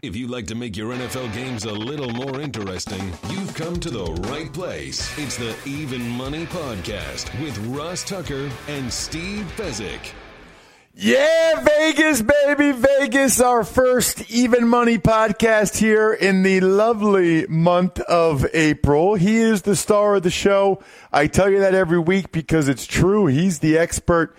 If you'd like to make your NFL games a little more interesting, you've come to the right place. It's the Even Money Podcast with Ross Tucker and Steve Fezzik. Yeah, Vegas, baby, Vegas, our first Even Money podcast here in the lovely month of April. He is the star of the show. I tell you that every week because it's true. He's the expert,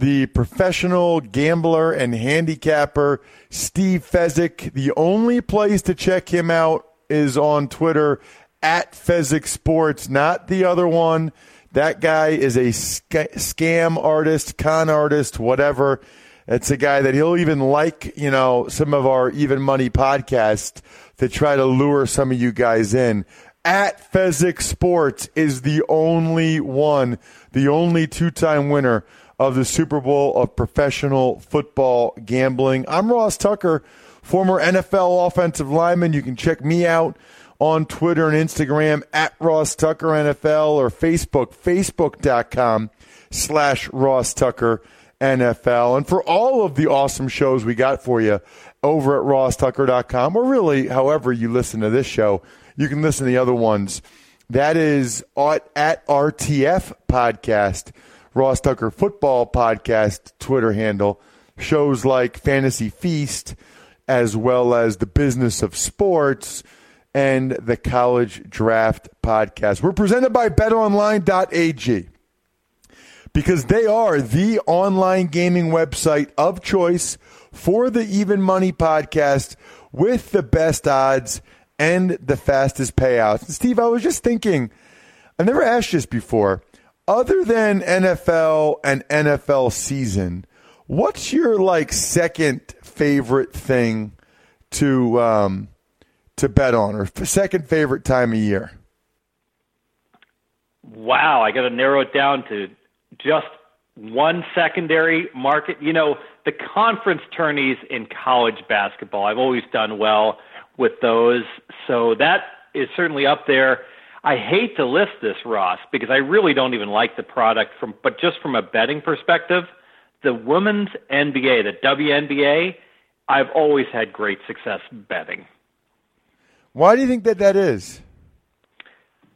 the professional gambler and handicapper, Steve Fezzik. The only place to check him out is on Twitter at Fezzik Sports, not the other one that guy is a scam artist, con artist, whatever. It's a guy that he'll even like, you know, some of our Even Money podcast to try to lure some of you guys in. At Fezzik Sports is the only one, the only two time winner of the Super Bowl of professional football gambling. I'm Ross Tucker, former NFL offensive lineman. You can check me out on Twitter and Instagram at Ross Tucker NFL or Facebook, facebook.com slash Ross Tucker NFL. And for all of the awesome shows we got for you over at rosstucker.com, or really however you listen to this show, you can listen to the other ones. That is at, at RTF Podcast, Ross Tucker Football Podcast Twitter handle. Shows like Fantasy Feast, as well as The Business of Sports – and the College Draft Podcast. We're presented by betonline.ag because they are the online gaming website of choice for the Even Money podcast with the best odds and the fastest payouts. Steve, I was just thinking, I never asked this before. Other than NFL and NFL season, what's your like second favorite thing to um, to bet on, or second favorite time of year? Wow, I got to narrow it down to just one secondary market. You know, the conference tourneys in college basketball, I've always done well with those. So that is certainly up there. I hate to list this, Ross, because I really don't even like the product from but just from a betting perspective, the women's NBA, the WNBA, I've always had great success betting. Why do you think that that is?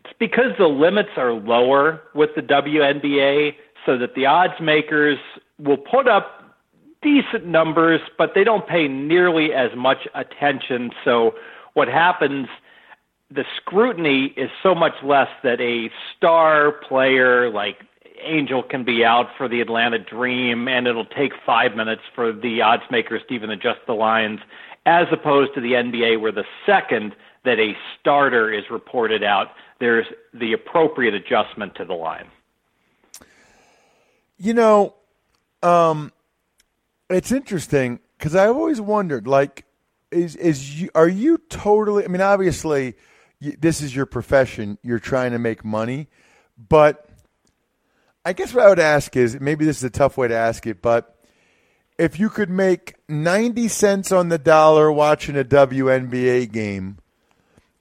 It's because the limits are lower with the WNBA, so that the odds makers will put up decent numbers, but they don't pay nearly as much attention. So what happens? The scrutiny is so much less that a star player like Angel can be out for the Atlanta Dream, and it'll take five minutes for the odds makers to even adjust the lines, as opposed to the NBA, where the second that a starter is reported out, there's the appropriate adjustment to the line. You know, um, it's interesting because I've always wondered, like, is is you, are you totally? I mean, obviously, this is your profession. You're trying to make money, but I guess what I would ask is maybe this is a tough way to ask it, but if you could make ninety cents on the dollar watching a WNBA game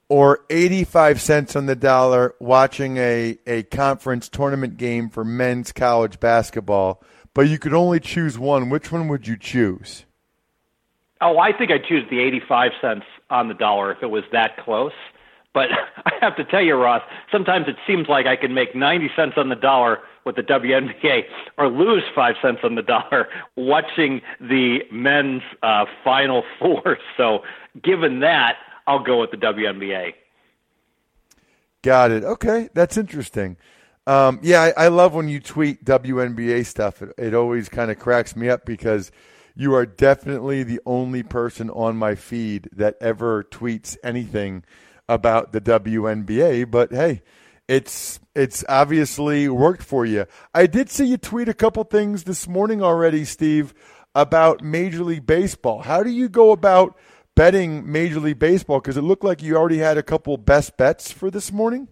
or 85 cents on the dollar watching a, a conference tournament game for men's college basketball, but you could only choose one, which one would you choose? Oh, I think I'd choose the 85 cents on the dollar if it was that close. But I have to tell you, Ross, sometimes it seems like I can make 90 cents on the dollar with the WNBA or lose five cents on the dollar watching the men's uh, Final Four. So, given that, I'll go with the WNBA. Got it. Okay, that's interesting. Um, yeah, I, I, love when you tweet WNBA stuff. It, it always kind of cracks me up because you are definitely the only person on my feed that ever tweets anything about the WNBA. But hey, it's it's obviously worked for you. I did see you tweet a couple things this morning already, Steve, about Major League Baseball. How do you go about betting Major League Baseball? Because it looked like you already had a couple best bets for this morning.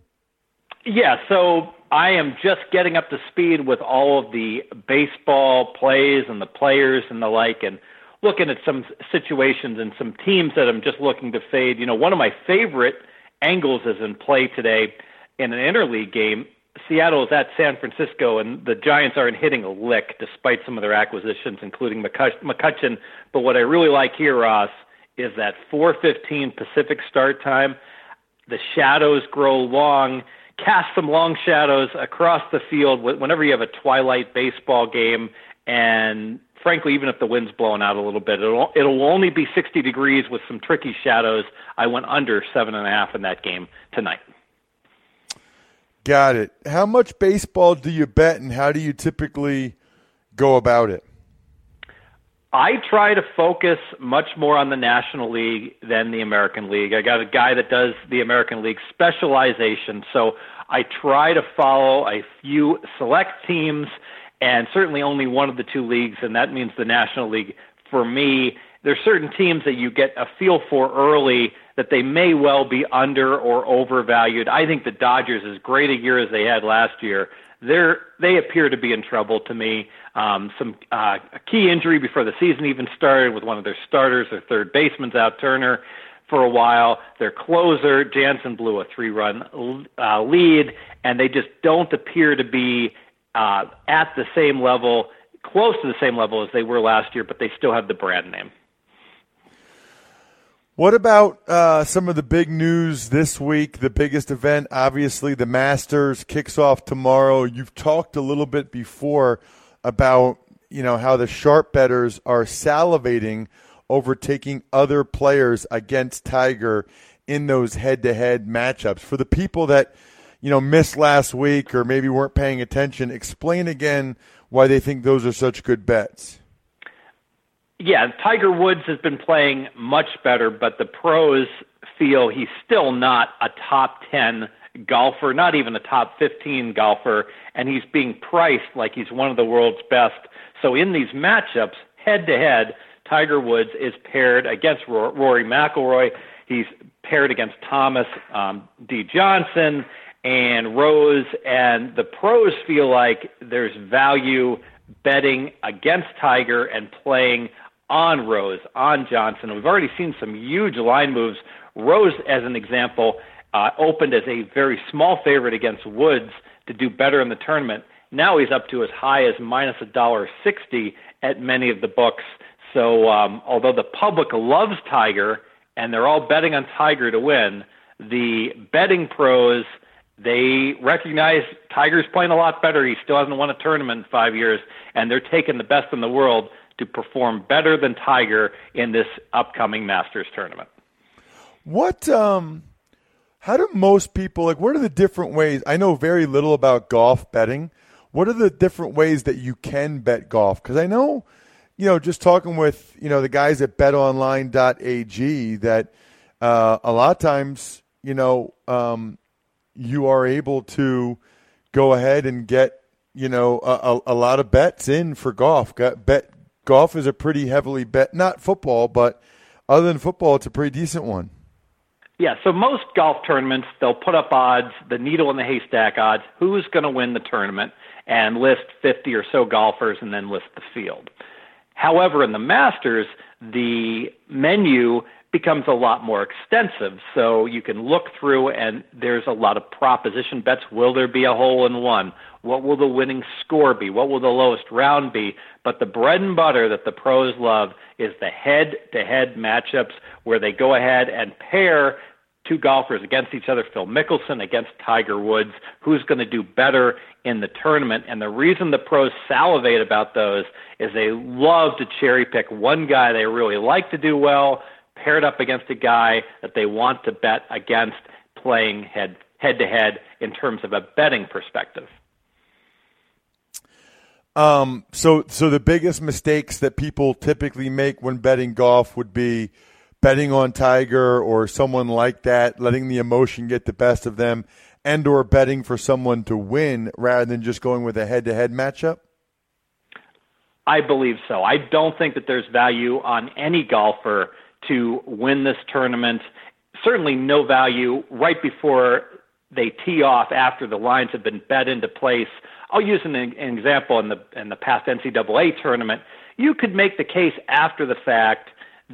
Yeah, so I am just getting up to speed with all of the baseball plays and the players and the like, and looking at some situations and some teams that I'm just looking to fade. You know, one of my favorite angles is in play today in an interleague game. Seattle is at San Francisco, and the Giants aren't hitting a lick despite some of their acquisitions, including McCutchen. But what I really like here, Ross, is that 4:15 Pacific start time. The shadows grow long cast some long shadows across the field whenever you have a twilight baseball game. And frankly, even if the wind's blowing out a little bit, it'll, it'll only be 60 degrees with some tricky shadows. I went under seven and a half in that game tonight. Got it. How much baseball do you bet, and how do you typically go about it? I try to focus much more on the National League than the American League. I got a guy that does the American League specialization, so I try to follow a few select teams and certainly only one of the two leagues, and that means the National League. For me, there's certain teams that you get a feel for early that they may well be under or overvalued. I think the Dodgers, as great a year as they had last year, they're they appear to be in trouble to me. Um, some uh, a key injury before the season even started with one of their starters, their third baseman's out Turner for a while. Their closer Jansen blew a three-run uh, lead, and they just don't appear to be uh, at the same level, close to the same level as they were last year. But they still have the brand name. What about uh, some of the big news this week? The biggest event, obviously, the Masters kicks off tomorrow. You've talked a little bit before about you know how the sharp bettors are salivating over taking other players against Tiger in those head-to-head matchups. For the people that you know missed last week or maybe weren't paying attention, explain again why they think those are such good bets. Yeah, Tiger Woods has been playing much better, but the pros feel he's still not a top 10 golfer, not even a top 15 golfer, and he's being priced like he's one of the world's best. So in these matchups, head to head, Tiger Woods is paired against Rory McIlroy. He's paired against Thomas um, D. Johnson and Rose, and the pros feel like there's value betting against Tiger and playing on Rose, on Johnson. We've already seen some huge line moves. Rose, as an example, uh, opened as a very small favorite against Woods to do better in the tournament. Now he's up to as high as minus a dollar sixty at many of the books. So um, although the public loves Tiger and they're all betting on Tiger to win, the betting pros they recognize Tiger's playing a lot better. He still hasn't won a tournament in five years, and they're taking the best in the world to perform better than Tiger in this upcoming Masters tournament. What um how do most people like what are the different ways? I know very little about golf betting. What are the different ways that you can bet golf? Cuz I know you know, just talking with, you know, the guys at betonline.ag that uh, a lot of times, you know, um, you are able to go ahead and get, you know, a, a, a lot of bets in for golf. Got bet golf is a pretty heavily bet, not football, but other than football, it's a pretty decent one. Yeah, so most golf tournaments, they'll put up odds, the needle in the haystack odds, who's going to win the tournament, and list 50 or so golfers and then list the field. However, in the Masters, the menu becomes a lot more extensive. So you can look through, and there's a lot of proposition bets. Will there be a hole in one? What will the winning score be? What will the lowest round be? But the bread and butter that the pros love is the head to head matchups where they go ahead and pair two golfers against each other, Phil Mickelson against Tiger Woods, who's going to do better in the tournament. And the reason the pros salivate about those is they love to cherry pick one guy they really like to do well, paired up against a guy that they want to bet against playing head head to head in terms of a betting perspective. Um, so, so the biggest mistakes that people typically make when betting golf would be betting on Tiger or someone like that, letting the emotion get the best of them, and or betting for someone to win rather than just going with a head-to-head matchup. I believe so. I don't think that there's value on any golfer to win this tournament. Certainly, no value right before they tee off after the lines have been bet into place. I'll use an, an example in the in the past NCAA tournament. You could make the case after the fact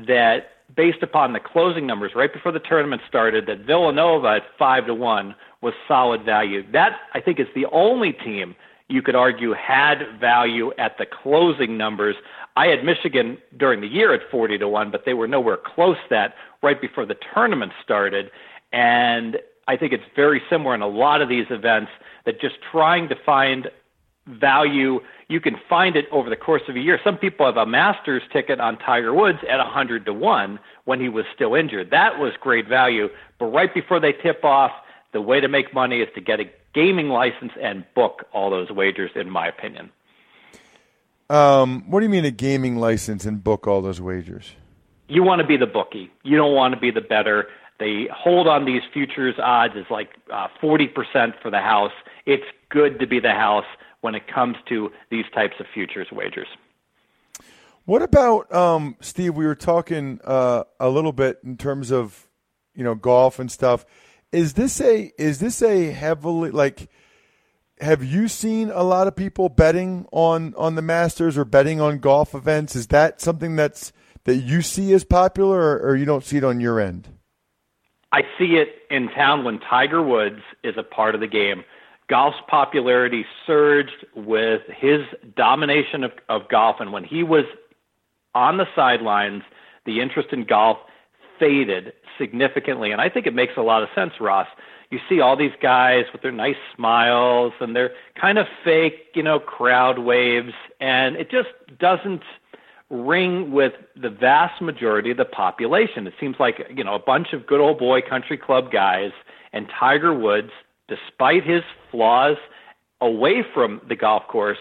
that based upon the closing numbers right before the tournament started that Villanova at five to one was solid value. That I think is the only team you could argue had value at the closing numbers. I had Michigan during the year at 40 to 1, but they were nowhere close that right before the tournament started. And I think it's very similar in a lot of these events that just trying to find value, you can find it over the course of a year. Some people have a Masters ticket on Tiger Woods at 100 to 1 when he was still injured. That was great value. But right before they tip off, the way to make money is to get a gaming license and book all those wagers, in my opinion. Um, what do you mean a gaming license and book all those wagers? You want to be the bookie. You don't want to be the bettor. They hold on these futures odds is like uh, 40% for the house. It's good to be the house when it comes to these types of futures wagers. What about um, Steve? We were talking uh, a little bit in terms of you know golf and stuff. Is this a is this a heavily like? Have you seen a lot of people betting on on the Masters or betting on golf events? Is that something that's that you see as popular, or, or you don't see it on your end? I see it in town when Tiger Woods is a part of the game. Golf's popularity surged with his domination of, of golf, and when he was on the sidelines, the interest in golf faded significantly. And I think it makes a lot of sense, Ross. You see all these guys with their nice smiles and their kind of fake, you know, crowd waves, and it just doesn't ring with the vast majority of the population. It seems like, you know, a bunch of good old boy country club guys and Tiger Woods, despite his flaws away from the golf course,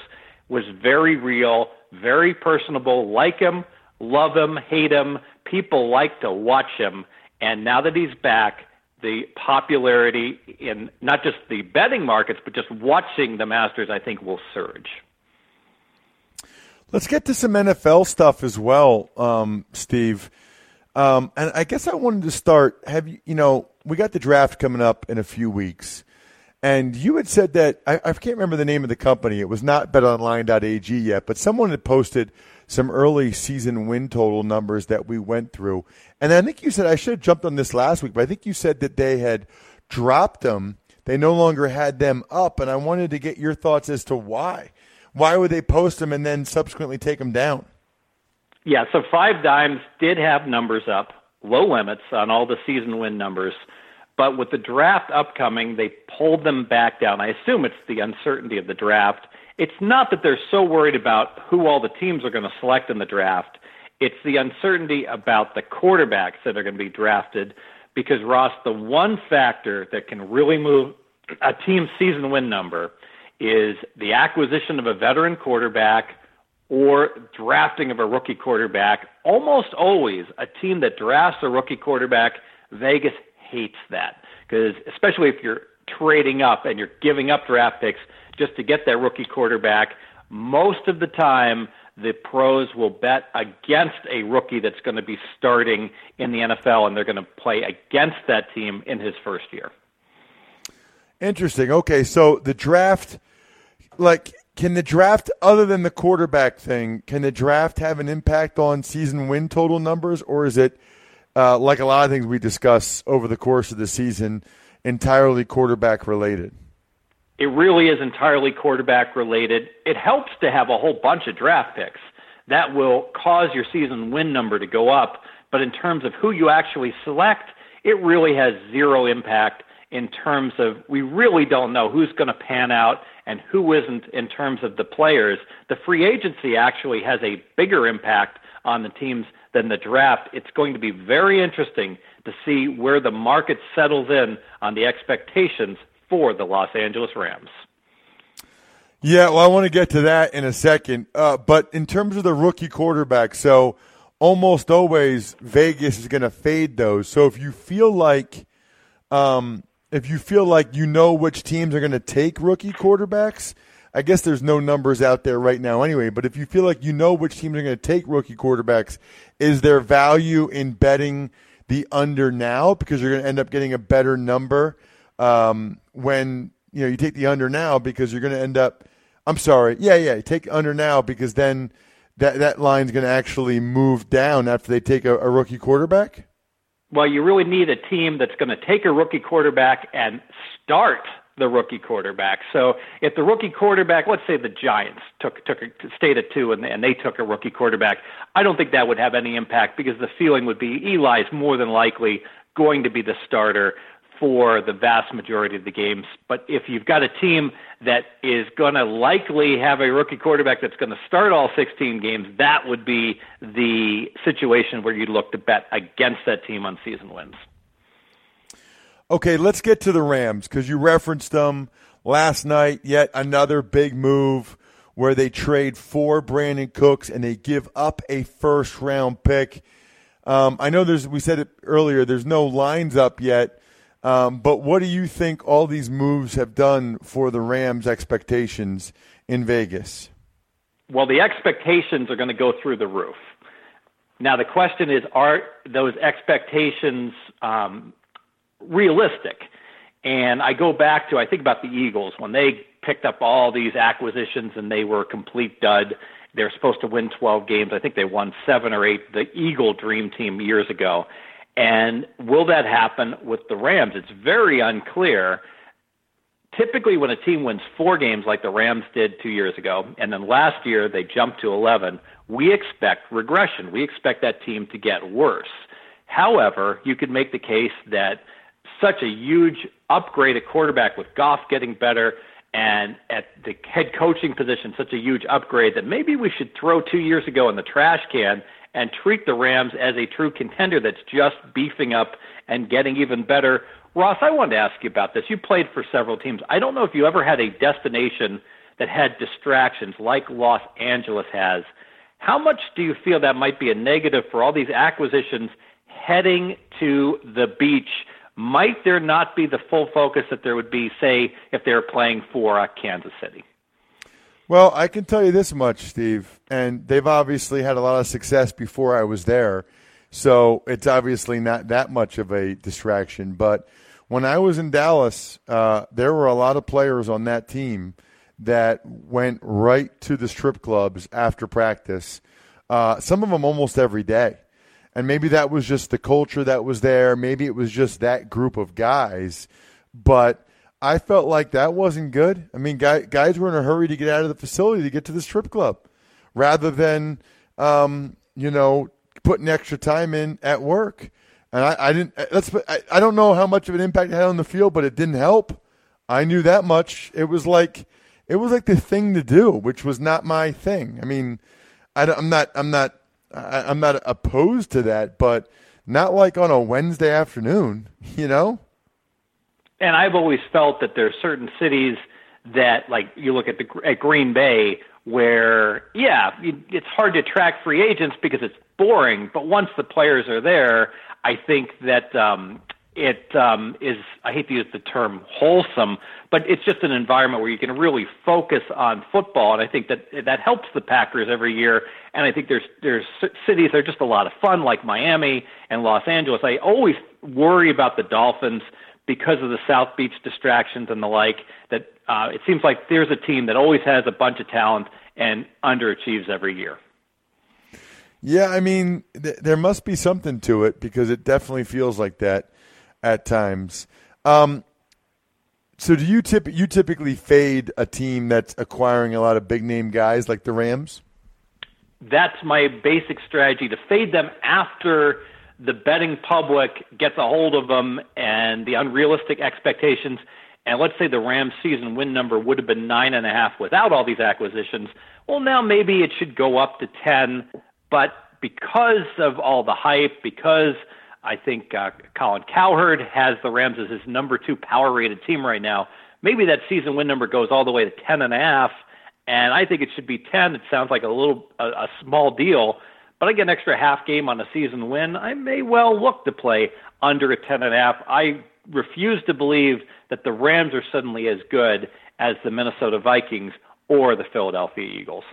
was very real, very personable, like him, love him, hate him. People like to watch him. And now that he's back, the popularity in not just the betting markets, but just watching the Masters, I think, will surge. Let's get to some NFL stuff as well, um, Steve. Um, and I guess I wanted to start. Have you, you know, we got the draft coming up in a few weeks, and you had said that I, I can't remember the name of the company. It was not BetOnline.ag yet, but someone had posted some early season win total numbers that we went through, and I think you said I should have jumped on this last week, but I think you said that they had dropped them. They no longer had them up, and I wanted to get your thoughts as to why why would they post them and then subsequently take them down? Yeah, so Five Dimes did have numbers up, low limits on all the season win numbers. But with the draft upcoming, they pulled them back down. I assume it's the uncertainty of the draft. It's not that they're so worried about who all the teams are going to select in the draft. It's the uncertainty about the quarterbacks that are going to be drafted. Because, Ross, the one factor that can really move a team's season win number is the acquisition of a veteran quarterback or drafting of a rookie quarterback. Almost always, a team that drafts a rookie quarterback, Vegas hates that because especially if you're trading up and you're giving up draft picks just to get that rookie quarterback, most of the time the pros will bet against a rookie that's going to be starting in the NFL and they're going to play against that team in his first year. Interesting. Okay, so the draft like can the draft other than the quarterback thing can the draft have an impact on season win total numbers or is it uh, like a lot of things we discuss over the course of the season entirely quarterback related It really is entirely quarterback related. It helps to have a whole bunch of draft picks. That will cause your season win number to go up. But in terms of who you actually select, it really has zero impact in terms of we really don't know who's going to pan out and who isn't in terms of the players. The free agency actually has a bigger impact on the teams than the draft. It's going to be very interesting to see where the market settles in on the expectations for the Los Angeles Rams. Yeah, well, I want to get to that in a second. Uh, but in terms of the rookie quarterback, so almost always Vegas is going to fade those. So if you feel like um, if you feel like you know which teams are going to take rookie quarterbacks, I guess there's no numbers out there right now anyway, but if you feel like you know which teams are going to take rookie quarterbacks, is there value in betting the under now because you're going to end up getting a better number um, when you know you take the under now because you're going to end up I'm sorry. Yeah, yeah, take under now because then that that line's going to actually move down after they take a, a rookie quarterback well, you really need a team that's going to take a rookie quarterback and start the rookie quarterback. So if the rookie quarterback, let's say the Giants took took a, stayed at two and, they, and they took a rookie quarterback, I don't think that would have any impact because the feeling would be Eli's more than likely going to be the starter for the vast majority of the games. But if you've got a team that is going to likely have a rookie quarterback that's going to start all 16 games, that would be the situation where you'd look to bet against that team on season wins. Okay, let's get to the Rams because you referenced them last night. Yet another big move where they trade for Brandin Cooks and they give up a first round pick. Um, I know there's we said it earlier. There's no lines up yet um, but what do you think all these moves have done for the Rams' expectations in Vegas? Well, the expectations are going to go through the roof. Now, the question is are those expectations um, realistic? And I go back to, I think about the Eagles when they picked up all these acquisitions and they were a complete dud. They're supposed to win 12 games. I think they won seven or eight, the Eagle Dream Team years ago. And will that happen with the Rams? It's very unclear. Typically, when a team wins four games like the Rams did two years ago, and then last year they jumped to 11, we expect regression. We expect that team to get worse. However, you could make the case that such a huge upgrade at quarterback with Goff getting better and at the head coaching position, such a huge upgrade that maybe we should throw two years ago in the trash can and treat the Rams as a true contender that's just beefing up and getting even better. Ross, I wanted to ask you about this. You played for several teams. I don't know if you ever had a destination that had distractions like Los Angeles has. How much do you feel that might be a negative for all these acquisitions heading to the beach? Might there not be the full focus that there would be, say, if they were playing for uh, Kansas City? Well, I can tell you this much, Steve, and they've obviously had a lot of success before I was there, so it's obviously not that much of a distraction. But when I was in Dallas, uh, there were a lot of players on that team that went right to the strip clubs after practice. Uh, some of them almost every day. And maybe that was just the culture that was there. Maybe it was just that group of guys. But I felt like that wasn't good. I mean, guys, guys were in a hurry to get out of the facility to get to the strip club, rather than um, you know putting extra time in at work. And I, I didn't. Let's. I, I don't know how much of an impact it had on the field, but it didn't help. I knew that much. It was like it was like the thing to do, which was not my thing. I mean, I, am not. I'm not. I, I'm not opposed to that, but not like on a Wednesday afternoon. You know and I've always felt that there are certain cities that, like you look at the at Green Bay, where yeah, it's hard to attract free agents because it's boring. But once the players are there, I think that um, it um, is. I hate to use the term wholesome, but it's just an environment where you can really focus on football, and I think that that helps the Packers every year. And I think there's there's cities that are just a lot of fun, like Miami and Los Angeles. I always worry about the Dolphins because of the South Beach distractions and the like, that uh, it seems like there's a team that always has a bunch of talent and underachieves every year. Yeah, I mean, th- there must be something to it because it definitely feels like that at times. Um, So do you tip you typically fade a team that's acquiring a lot of big name guys like the Rams? That's my basic strategy to fade them after the betting public gets a hold of them and the unrealistic expectations. And let's say the Rams season win number would have been nine and a half without all these acquisitions. Well, now maybe it should go up to 10. But because of all the hype, because I think uh, Colin Cowherd has the Rams as his number two power rated team right now, maybe that season win number goes all the way to 10 and a half. And I think it should be 10. It sounds like a little, a, a small deal but I get an extra half game on a season win, I may well look to play under a ten and a half. I refuse to believe that the Rams are suddenly as good as the Minnesota Vikings or the Philadelphia Eagles.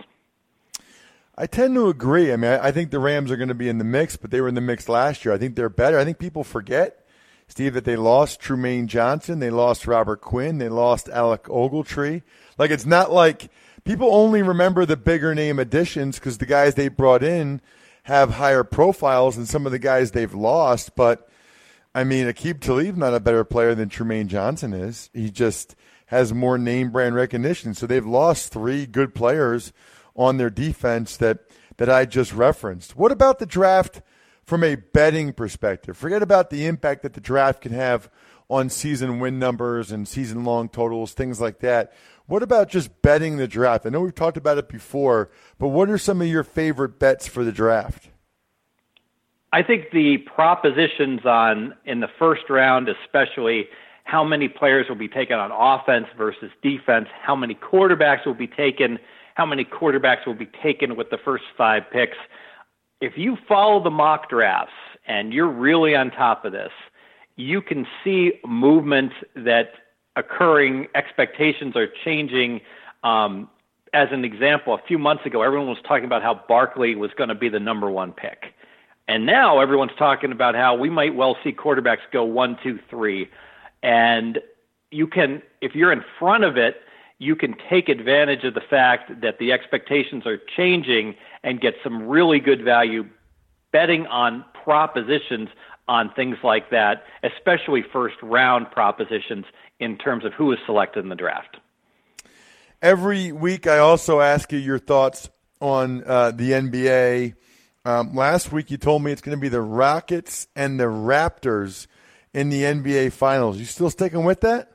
I tend to agree. I mean, I think the Rams are going to be in the mix, but they were in the mix last year. I think they're better. I think people forget, Steve, that they lost Trumaine Johnson, they lost Robert Quinn, they lost Alec Ogletree. Like it's not like people only remember the bigger name additions because the guys they brought in have higher profiles than some of the guys they've lost. But I mean, Aqib Talib not a better player than Trumaine Johnson is. He just has more name brand recognition. So they've lost three good players on their defense that that I just referenced. What about the draft from a betting perspective? Forget about the impact that the draft can have on season win numbers and season long totals, things like that. What about just betting the draft? I know we've talked about it before, but what are some of your favorite bets for the draft? I think the propositions on in the first round, especially how many players will be taken on offense versus defense, how many quarterbacks will be taken, how many quarterbacks will be taken with the first five picks. If you follow the mock drafts and you're really on top of this, you can see movement that occurring, expectations are changing. Um, as an example, a few months ago, everyone was talking about how Barkley was going to be the number one pick. And now everyone's talking about how we might well see quarterbacks go one, two, three. And you can, if you're in front of it, you can take advantage of the fact that the expectations are changing and get some really good value betting on propositions on things like that, especially first round propositions in terms of who is selected in the draft. Every week, I also ask you your thoughts on uh, the NBA. Um, last week, you told me it's going to be the Rockets and the Raptors in the NBA Finals. You still sticking with that?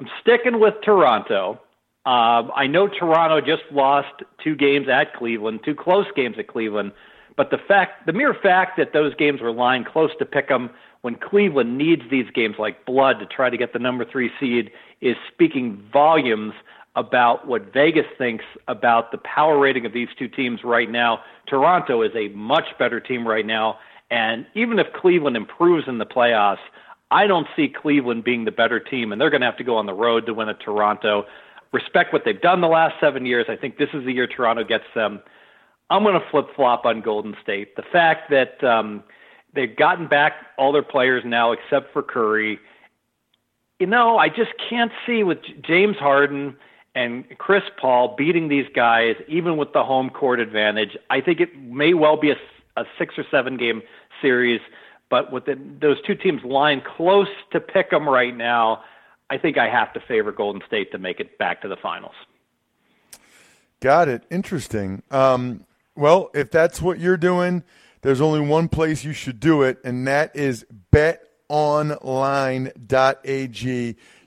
I'm sticking with Toronto. Uh, I know Toronto just lost two games at Cleveland, two close games at Cleveland, but the fact, the mere fact that those games were lying close to pick 'em when Cleveland needs these games like blood to try to get the number three seed is speaking volumes about what Vegas thinks about the power rating of these two teams right now. Toronto is a much better team right now. And even if Cleveland improves in the playoffs, I don't see Cleveland being the better team, and they're going to have to go on the road to win at Toronto. Respect what they've done the last seven years. I think this is the year Toronto gets them. I'm going to flip flop on Golden State. The fact that um, They've gotten back all their players now except for Curry. You know, I just can't see with James Harden and Chris Paul beating these guys, even with the home court advantage. I think it may well be a, a six or seven game series, but with the, those two teams lying close to pick them right now, I think I have to favor Golden State to make it back to the finals. Got it. Interesting. Um, well, if that's what you're doing, there's only one place you should do it, and that is betonline.ag.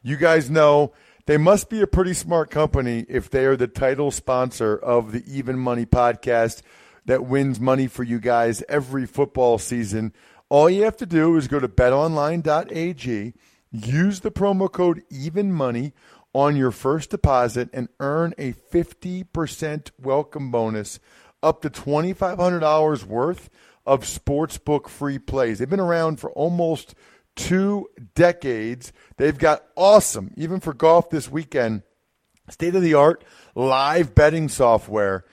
You guys know they must be a pretty smart company if they are the title sponsor of the Even Money podcast that wins money for you guys every football season. All you have to do is go to betonline.ag, use the promo code EvenMoney on your first deposit, and earn a 50% welcome bonus up to $2,500 worth of sportsbook free plays. They've been around for almost two decades. They've got awesome, even for golf this weekend, state of the art live betting software.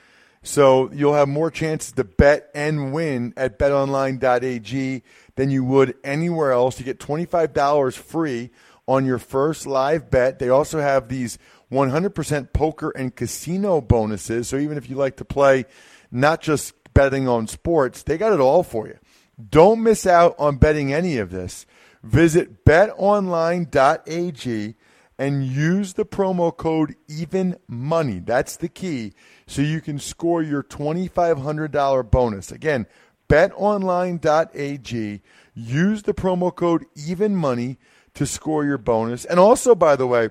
So you'll have more chances to bet and win at betonline.ag than you would anywhere else. You get $25 free on your first live bet. They also have these 100% poker and casino bonuses. So even if you like to play not just betting on sports, they got it all for you. Don't miss out on betting any of this. Visit betonline.ag and use the promo code even money. That's the key. So you can score your $2,500 bonus. Again, betonline.ag. Use the promo code even money to score your bonus. And also, by the way,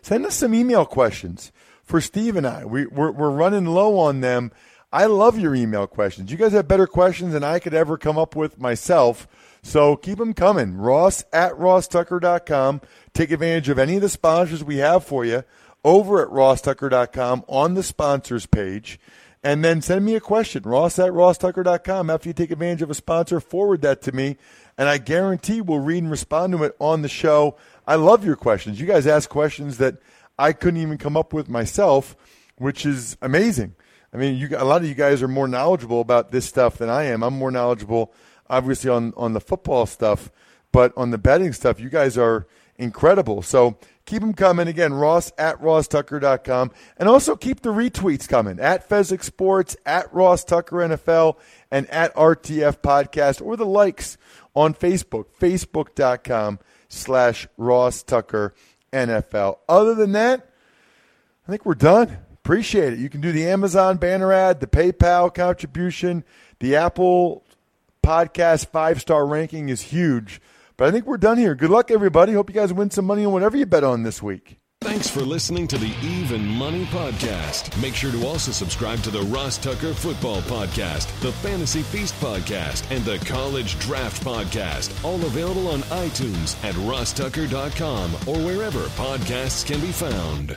send us some email questions for Steve and I. We, we're, we're running low on them. I love your email questions. You guys have better questions than I could ever come up with myself. So keep them coming. Ross at rosstucker.com. Take advantage of any of the sponsors we have for you over at rosstucker.com on the sponsors page. And then send me a question, ross at rosstucker.com. After you take advantage of a sponsor, forward that to me, and I guarantee we'll read and respond to it on the show. I love your questions. You guys ask questions that I couldn't even come up with myself, which is amazing. I mean, you, a lot of you guys are more knowledgeable about this stuff than I am. I'm more knowledgeable, obviously, on, on the football stuff, but on the betting stuff, you guys are incredible. So keep them coming. Again, Ross at RossTucker.com. And also keep the retweets coming at Fezzik Sports, at Ross Tucker NFL, and at RTF Podcast, or the likes on Facebook, Facebook.com slash Ross Tucker NFL. Other than that, I think we're done. Appreciate it. You can do the Amazon banner ad, the PayPal contribution, the Apple podcast five star ranking is huge. But I think we're done here. Good luck, everybody. Hope you guys win some money on whatever you bet on this week. Thanks for listening to the Even Money Podcast. Make sure to also subscribe to the Ross Tucker Football Podcast, the Fantasy Feast Podcast, and the College Draft Podcast. All available on iTunes at rosstucker.com or wherever podcasts can be found.